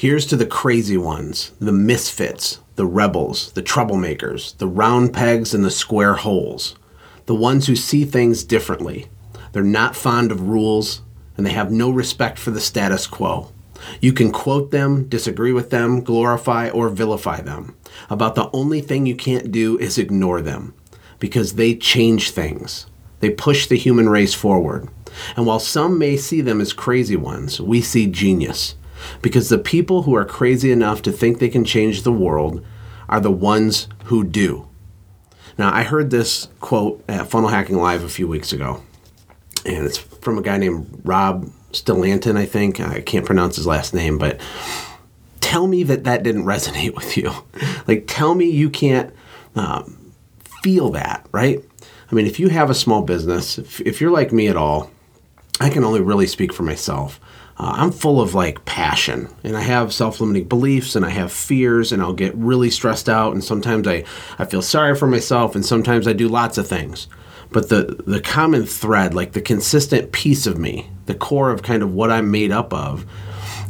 Here's to the crazy ones, the misfits, the rebels, the troublemakers, the round pegs and the square holes, the ones who see things differently. They're not fond of rules and they have no respect for the status quo. You can quote them, disagree with them, glorify or vilify them. About the only thing you can't do is ignore them because they change things. They push the human race forward. And while some may see them as crazy ones, we see genius. Because the people who are crazy enough to think they can change the world are the ones who do. Now, I heard this quote at Funnel Hacking Live a few weeks ago, and it's from a guy named Rob Stellantin, I think. I can't pronounce his last name, but tell me that that didn't resonate with you. like, tell me you can't um, feel that, right? I mean, if you have a small business, if, if you're like me at all, I can only really speak for myself. Uh, I'm full of like passion and I have self limiting beliefs and I have fears and I'll get really stressed out. And sometimes I, I feel sorry for myself and sometimes I do lots of things. But the, the common thread, like the consistent piece of me, the core of kind of what I'm made up of,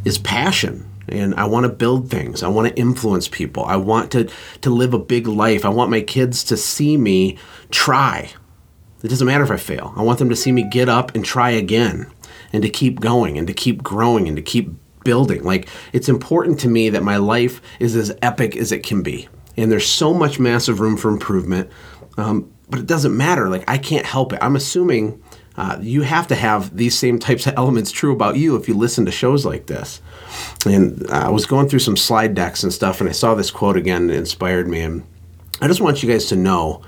is passion and I want to build things. I want to influence people. I want to to live a big life. I want my kids to see me try. It doesn't matter if I fail. I want them to see me get up and try again and to keep going and to keep growing and to keep building. Like it's important to me that my life is as epic as it can be. And there's so much massive room for improvement. Um, but it doesn't matter. Like I can't help it. I'm assuming uh, you have to have these same types of elements true about you if you listen to shows like this. And I was going through some slide decks and stuff, and I saw this quote again that inspired me. And I just want you guys to know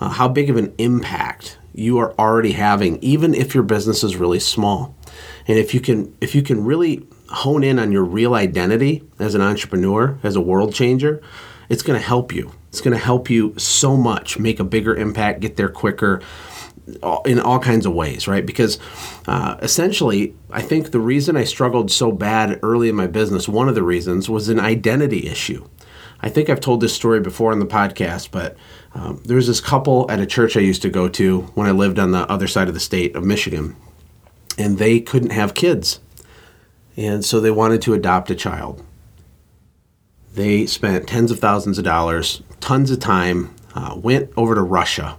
uh, how big of an impact you are already having, even if your business is really small. And if you can, if you can really hone in on your real identity as an entrepreneur, as a world changer, it's going to help you. It's going to help you so much, make a bigger impact, get there quicker in all kinds of ways, right? Because uh, essentially, I think the reason I struggled so bad early in my business, one of the reasons was an identity issue. I think I've told this story before on the podcast, but um, there was this couple at a church I used to go to when I lived on the other side of the state of Michigan, and they couldn't have kids. And so they wanted to adopt a child. They spent tens of thousands of dollars, tons of time, uh, went over to Russia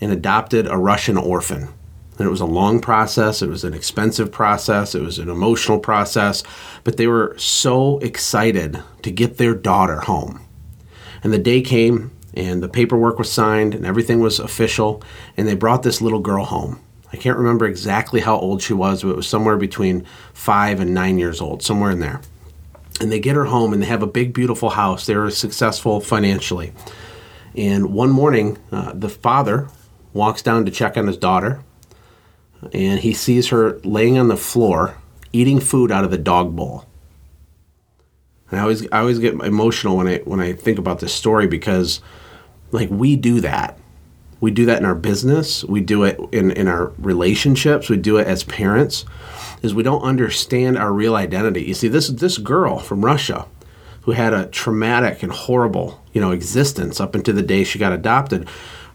and adopted a Russian orphan. And it was a long process, it was an expensive process, it was an emotional process, but they were so excited to get their daughter home. And the day came, and the paperwork was signed, and everything was official, and they brought this little girl home. I can't remember exactly how old she was, but it was somewhere between five and nine years old, somewhere in there. And they get her home, and they have a big, beautiful house. They were successful financially. And one morning, uh, the father walks down to check on his daughter, and he sees her laying on the floor eating food out of the dog bowl. And I always I always get emotional when I when I think about this story because like we do that. We do that in our business, we do it in, in our relationships, we do it as parents, is we don't understand our real identity. You see, this this girl from Russia who had a traumatic and horrible, you know, existence up until the day she got adopted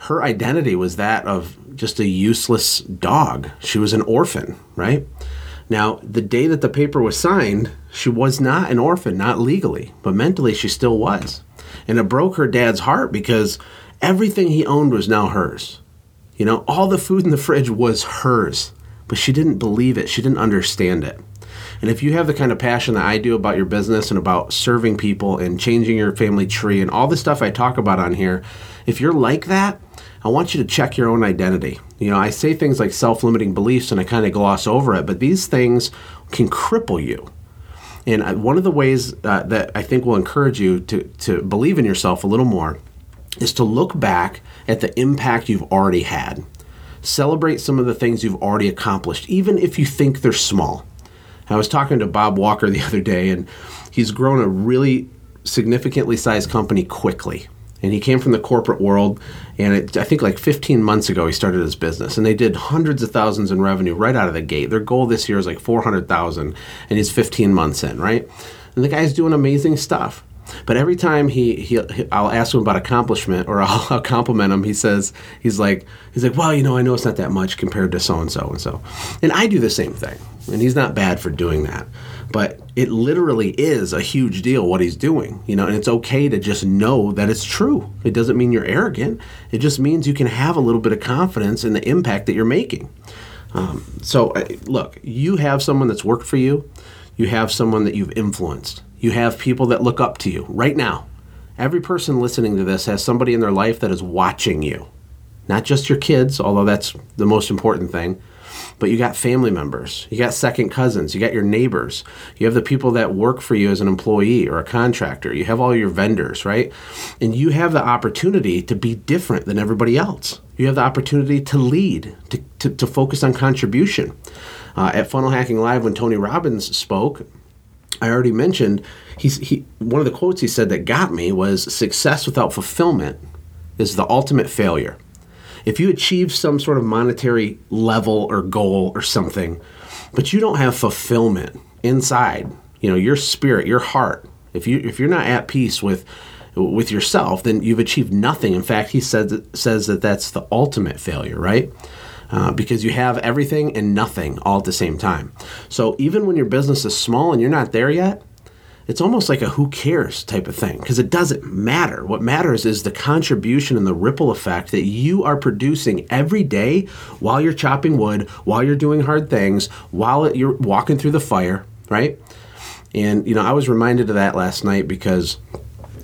her identity was that of just a useless dog. She was an orphan, right? Now, the day that the paper was signed, she was not an orphan, not legally, but mentally she still was. And it broke her dad's heart because everything he owned was now hers. You know, all the food in the fridge was hers, but she didn't believe it. She didn't understand it. And if you have the kind of passion that I do about your business and about serving people and changing your family tree and all the stuff I talk about on here, if you're like that, I want you to check your own identity. You know, I say things like self limiting beliefs and I kind of gloss over it, but these things can cripple you. And one of the ways uh, that I think will encourage you to, to believe in yourself a little more is to look back at the impact you've already had. Celebrate some of the things you've already accomplished, even if you think they're small. I was talking to Bob Walker the other day, and he's grown a really significantly sized company quickly and he came from the corporate world. And it, I think like 15 months ago, he started his business, and they did hundreds of thousands in revenue right out of the gate. Their goal this year is like 400,000, and he's 15 months in, right? And the guy's doing amazing stuff. But every time he, he, he, I'll ask him about accomplishment or I'll, I'll, compliment him, he says, he's like, he's like, well, you know, I know it's not that much compared to so and so and so. And I do the same thing. And he's not bad for doing that. but it literally is a huge deal what he's doing, you know, and it's okay to just know that it's true. It doesn't mean you're arrogant. It just means you can have a little bit of confidence in the impact that you're making. Um, so, look, you have someone that's worked for you, you have someone that you've influenced, you have people that look up to you right now. Every person listening to this has somebody in their life that is watching you, not just your kids, although that's the most important thing but you got family members, you got second cousins, you got your neighbors, you have the people that work for you as an employee or a contractor, you have all your vendors, right? And you have the opportunity to be different than everybody else. You have the opportunity to lead, to, to, to focus on contribution. Uh, at Funnel Hacking Live, when Tony Robbins spoke, I already mentioned he's he one of the quotes he said that got me was success without fulfillment is the ultimate failure if you achieve some sort of monetary level or goal or something, but you don't have fulfillment inside, you know, your spirit, your heart, if you if you're not at peace with with yourself, then you've achieved nothing. In fact, he says says that that's the ultimate failure, right? Uh, because you have everything and nothing all at the same time. So even when your business is small and you're not there yet, it's almost like a who cares type of thing because it doesn't matter. What matters is the contribution and the ripple effect that you are producing every day while you're chopping wood, while you're doing hard things, while you're walking through the fire, right? And, you know, I was reminded of that last night because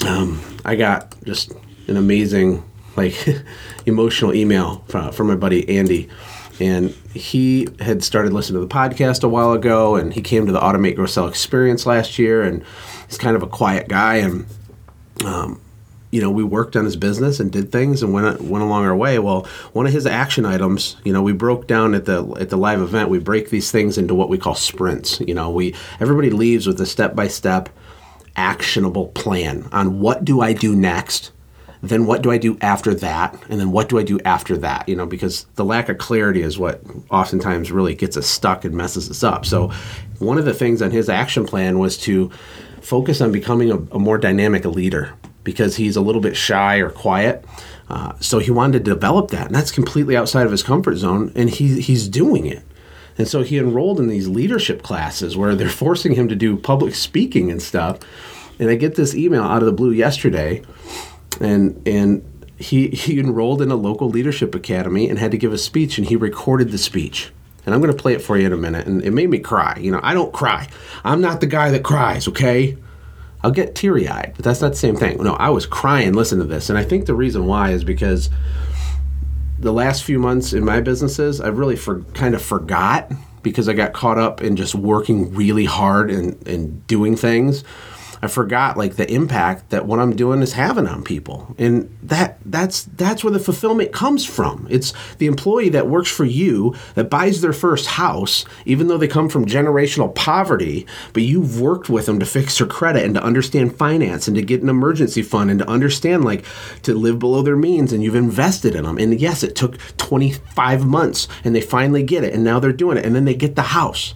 um, I got just an amazing, like, emotional email from, from my buddy Andy. And he had started listening to the podcast a while ago and he came to the automate grow sell experience last year and he's kind of a quiet guy. And um, you know we worked on his business and did things and went went along our way. Well one of his action items you know we broke down at the at the live event we break these things into what we call sprints. You know we everybody leaves with a step by step actionable plan on what do I do next then what do I do after that? And then what do I do after that? You know, because the lack of clarity is what oftentimes really gets us stuck and messes us up. So, one of the things on his action plan was to focus on becoming a, a more dynamic leader because he's a little bit shy or quiet. Uh, so he wanted to develop that, and that's completely outside of his comfort zone, and he, he's doing it. And so he enrolled in these leadership classes where they're forcing him to do public speaking and stuff. And I get this email out of the blue yesterday and and he he enrolled in a local leadership academy and had to give a speech and he recorded the speech. And i'm going to play it for you in a minute and it made me cry. You know i don't cry. I'm not the guy that cries okay? I'll get teary-eyed but that's not the same thing. No i was crying listening to this and i think the reason why is because the last few months in my businesses i've really for, kind of forgot because i got caught up in just working really hard and, and doing things I forgot like the impact that what I'm doing is having on people. And that that's that's where the fulfillment comes from. It's the employee that works for you that buys their first house even though they come from generational poverty, but you've worked with them to fix their credit and to understand finance and to get an emergency fund and to understand like to live below their means and you've invested in them. And yes, it took 25 months and they finally get it and now they're doing it and then they get the house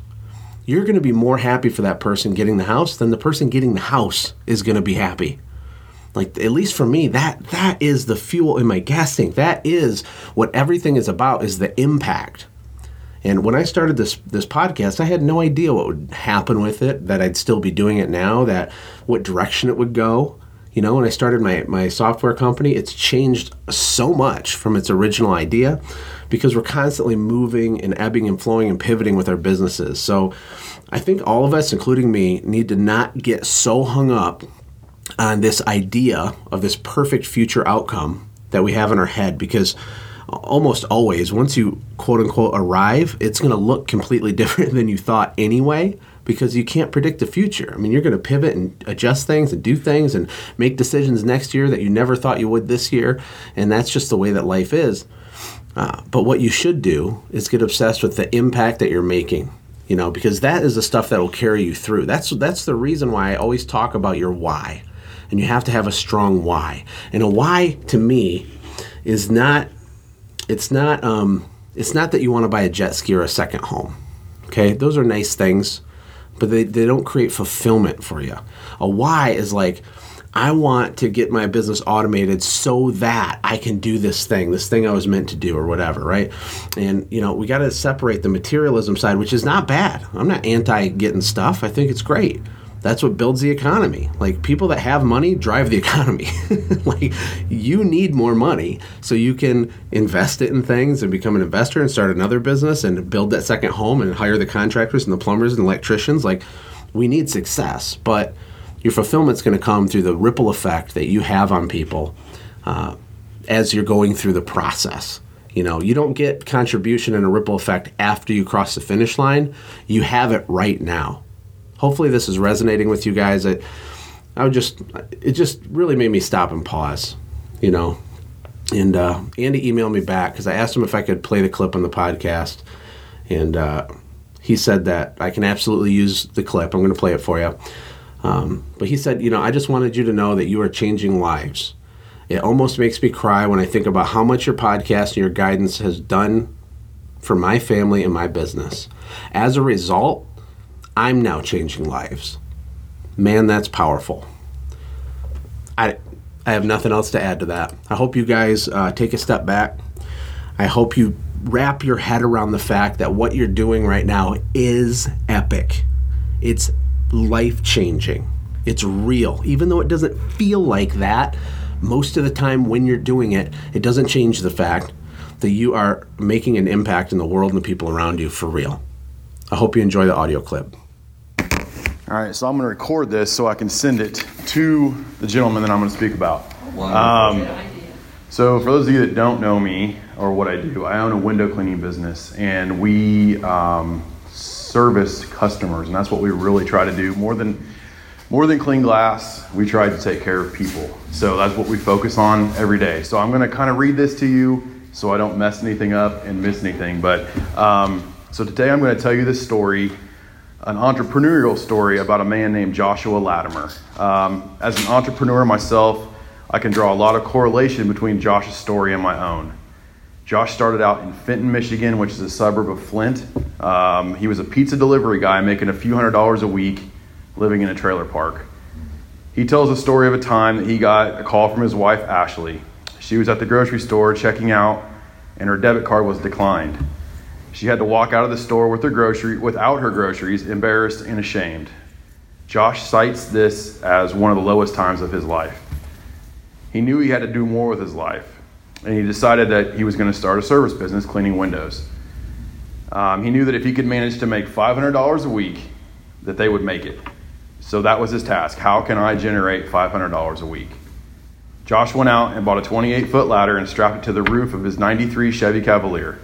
you're going to be more happy for that person getting the house than the person getting the house is going to be happy. Like at least for me that that is the fuel in my gas tank. That is what everything is about is the impact. And when i started this this podcast i had no idea what would happen with it that i'd still be doing it now that what direction it would go you know when i started my my software company it's changed so much from its original idea because we're constantly moving and ebbing and flowing and pivoting with our businesses. So I think all of us, including me, need to not get so hung up on this idea of this perfect future outcome that we have in our head because almost always once you quote unquote arrive it's going to look completely different than you thought anyway because you can't predict the future. I mean, you're going to pivot and adjust things and do things and make decisions next year that you never thought you would this year, and that's just the way that life is. Uh, but what you should do is get obsessed with the impact that you're making. You know, because that is the stuff that will carry you through. That's that's the reason why I always talk about your why, and you have to have a strong why. And a why to me is not. It's not. Um, it's not that you want to buy a jet ski or a second home. Okay, those are nice things, but they, they don't create fulfillment for you. A why is like, I want to get my business automated so that I can do this thing, this thing I was meant to do, or whatever, right? And, you know, we got to separate the materialism side, which is not bad. I'm not anti getting stuff, I think it's great. That's what builds the economy. Like people that have money drive the economy. like you need more money so you can invest it in things and become an investor and start another business and build that second home and hire the contractors and the plumbers and electricians. Like we need success, but your fulfillment's going to come through the ripple effect that you have on people uh, as you're going through the process. You know, you don't get contribution and a ripple effect after you cross the finish line. You have it right now. Hopefully, this is resonating with you guys. I, I would just, it just really made me stop and pause. You know, and uh, Andy emailed me back because I asked him if I could play the clip on the podcast, and uh, he said that I can absolutely use the clip. I'm going to play it for you. Um, but he said, you know, I just wanted you to know that you are changing lives. It almost makes me cry when I think about how much your podcast and your guidance has done for my family and my business. As a result, I'm now changing lives. Man, that's powerful. I, I have nothing else to add to that. I hope you guys uh, take a step back. I hope you wrap your head around the fact that what you're doing right now is epic. It's life changing. It's real. Even though it doesn't feel like that, most of the time when you're doing it, it doesn't change the fact that you are making an impact in the world and the people around you for real. I hope you enjoy the audio clip. All right, so I'm going to record this so I can send it to the gentleman that I'm going to speak about. Um, so, for those of you that don't know me or what I do, I own a window cleaning business, and we um, service customers, and that's what we really try to do more than more than clean glass. We try to take care of people, so that's what we focus on every day. So I'm going to kind of read this to you, so I don't mess anything up and miss anything. But um, so today I'm going to tell you this story, an entrepreneurial story about a man named Joshua Latimer. Um, as an entrepreneur myself, I can draw a lot of correlation between Josh's story and my own. Josh started out in Fenton, Michigan, which is a suburb of Flint. Um, he was a pizza delivery guy making a few hundred dollars a week living in a trailer park. He tells a story of a time that he got a call from his wife, Ashley. She was at the grocery store checking out, and her debit card was declined. She had to walk out of the store with her grocery, without her groceries, embarrassed and ashamed. Josh cites this as one of the lowest times of his life. He knew he had to do more with his life and he decided that he was going to start a service business cleaning windows. Um, he knew that if he could manage to make $500 a week, that they would make it. So that was his task. How can I generate $500 a week? Josh went out and bought a 28 foot ladder and strapped it to the roof of his 93 Chevy Cavalier.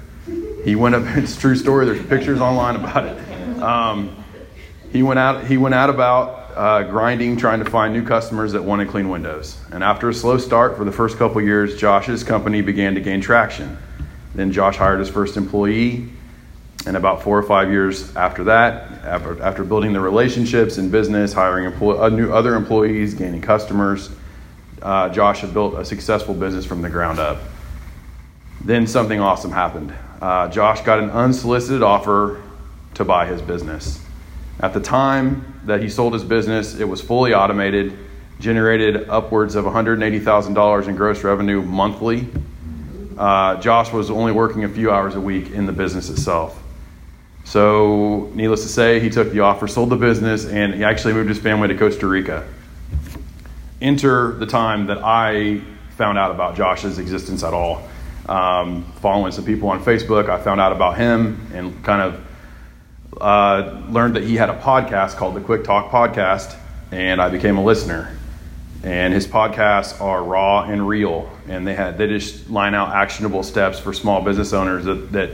He went up, it's a true story, there's pictures online about it. Um, he, went out, he went out about uh, grinding, trying to find new customers that wanted clean windows. And after a slow start for the first couple years, Josh's company began to gain traction. Then Josh hired his first employee. And about four or five years after that, after, after building the relationships in business, hiring uh, new other employees, gaining customers, uh, Josh had built a successful business from the ground up. Then something awesome happened. Uh, Josh got an unsolicited offer to buy his business. At the time that he sold his business, it was fully automated, generated upwards of $180,000 in gross revenue monthly. Uh, Josh was only working a few hours a week in the business itself. So, needless to say, he took the offer, sold the business, and he actually moved his family to Costa Rica. Enter the time that I found out about Josh's existence at all. Um, following some people on Facebook, I found out about him and kind of uh, learned that he had a podcast called the Quick Talk Podcast, and I became a listener. And his podcasts are raw and real, and they had they just line out actionable steps for small business owners that, that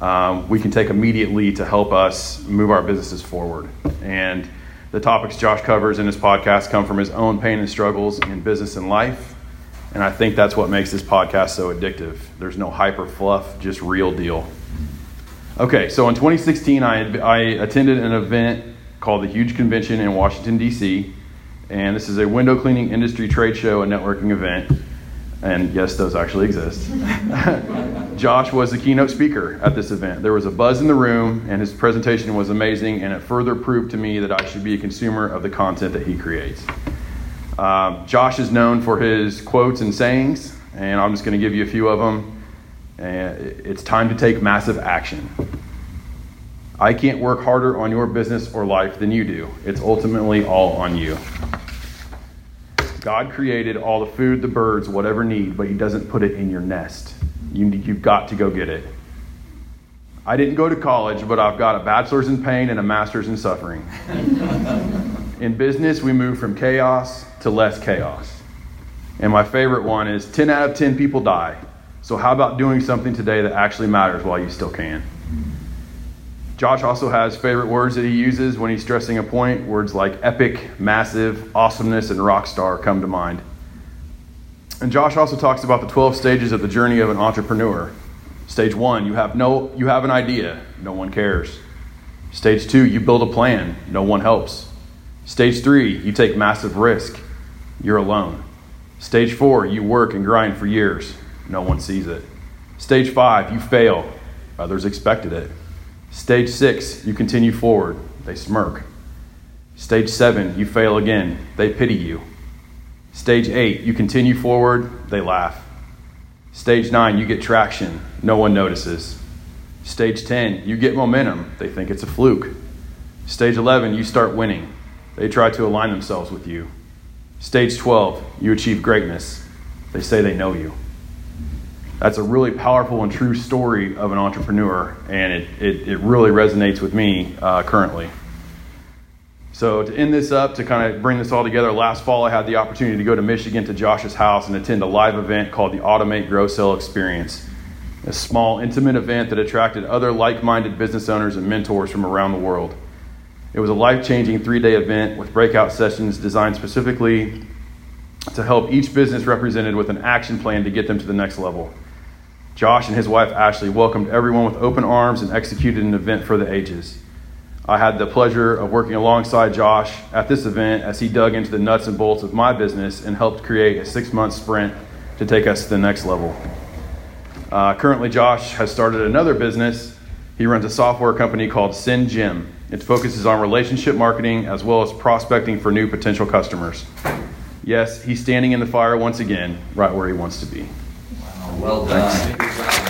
um, we can take immediately to help us move our businesses forward. And the topics Josh covers in his podcast come from his own pain and struggles in business and life. And I think that's what makes this podcast so addictive. There's no hyper fluff, just real deal. Okay, so in 2016, I, I attended an event called the Huge Convention in Washington, D.C., and this is a window cleaning industry trade show and networking event. And yes, those actually exist. Josh was the keynote speaker at this event. There was a buzz in the room, and his presentation was amazing, and it further proved to me that I should be a consumer of the content that he creates. Uh, Josh is known for his quotes and sayings, and I'm just going to give you a few of them. And it's time to take massive action. I can't work harder on your business or life than you do. It's ultimately all on you. God created all the food, the birds, whatever need, but He doesn't put it in your nest. You, you've got to go get it. I didn't go to college, but I've got a bachelor's in pain and a master's in suffering. in business, we move from chaos to less chaos. And my favorite one is 10 out of 10 people die. So, how about doing something today that actually matters while you still can? Josh also has favorite words that he uses when he's stressing a point. Words like epic, massive, awesomeness, and rock star come to mind. And Josh also talks about the 12 stages of the journey of an entrepreneur. Stage one, you have, no, you have an idea, no one cares. Stage two, you build a plan, no one helps. Stage three, you take massive risk, you're alone. Stage four, you work and grind for years, no one sees it. Stage five, you fail, others expected it. Stage six, you continue forward, they smirk. Stage seven, you fail again, they pity you. Stage eight, you continue forward, they laugh. Stage nine, you get traction, no one notices. Stage 10, you get momentum, they think it's a fluke. Stage 11, you start winning, they try to align themselves with you. Stage 12, you achieve greatness, they say they know you. That's a really powerful and true story of an entrepreneur, and it, it, it really resonates with me uh, currently. So, to end this up, to kind of bring this all together, last fall I had the opportunity to go to Michigan to Josh's house and attend a live event called the Automate Grow Sell Experience. A small, intimate event that attracted other like minded business owners and mentors from around the world. It was a life changing three day event with breakout sessions designed specifically to help each business represented with an action plan to get them to the next level. Josh and his wife Ashley welcomed everyone with open arms and executed an event for the ages. I had the pleasure of working alongside Josh at this event as he dug into the nuts and bolts of my business and helped create a six month sprint to take us to the next level. Uh, currently, Josh has started another business. He runs a software company called SendJim. It focuses on relationship marketing as well as prospecting for new potential customers. Yes, he's standing in the fire once again, right where he wants to be. Wow, well done.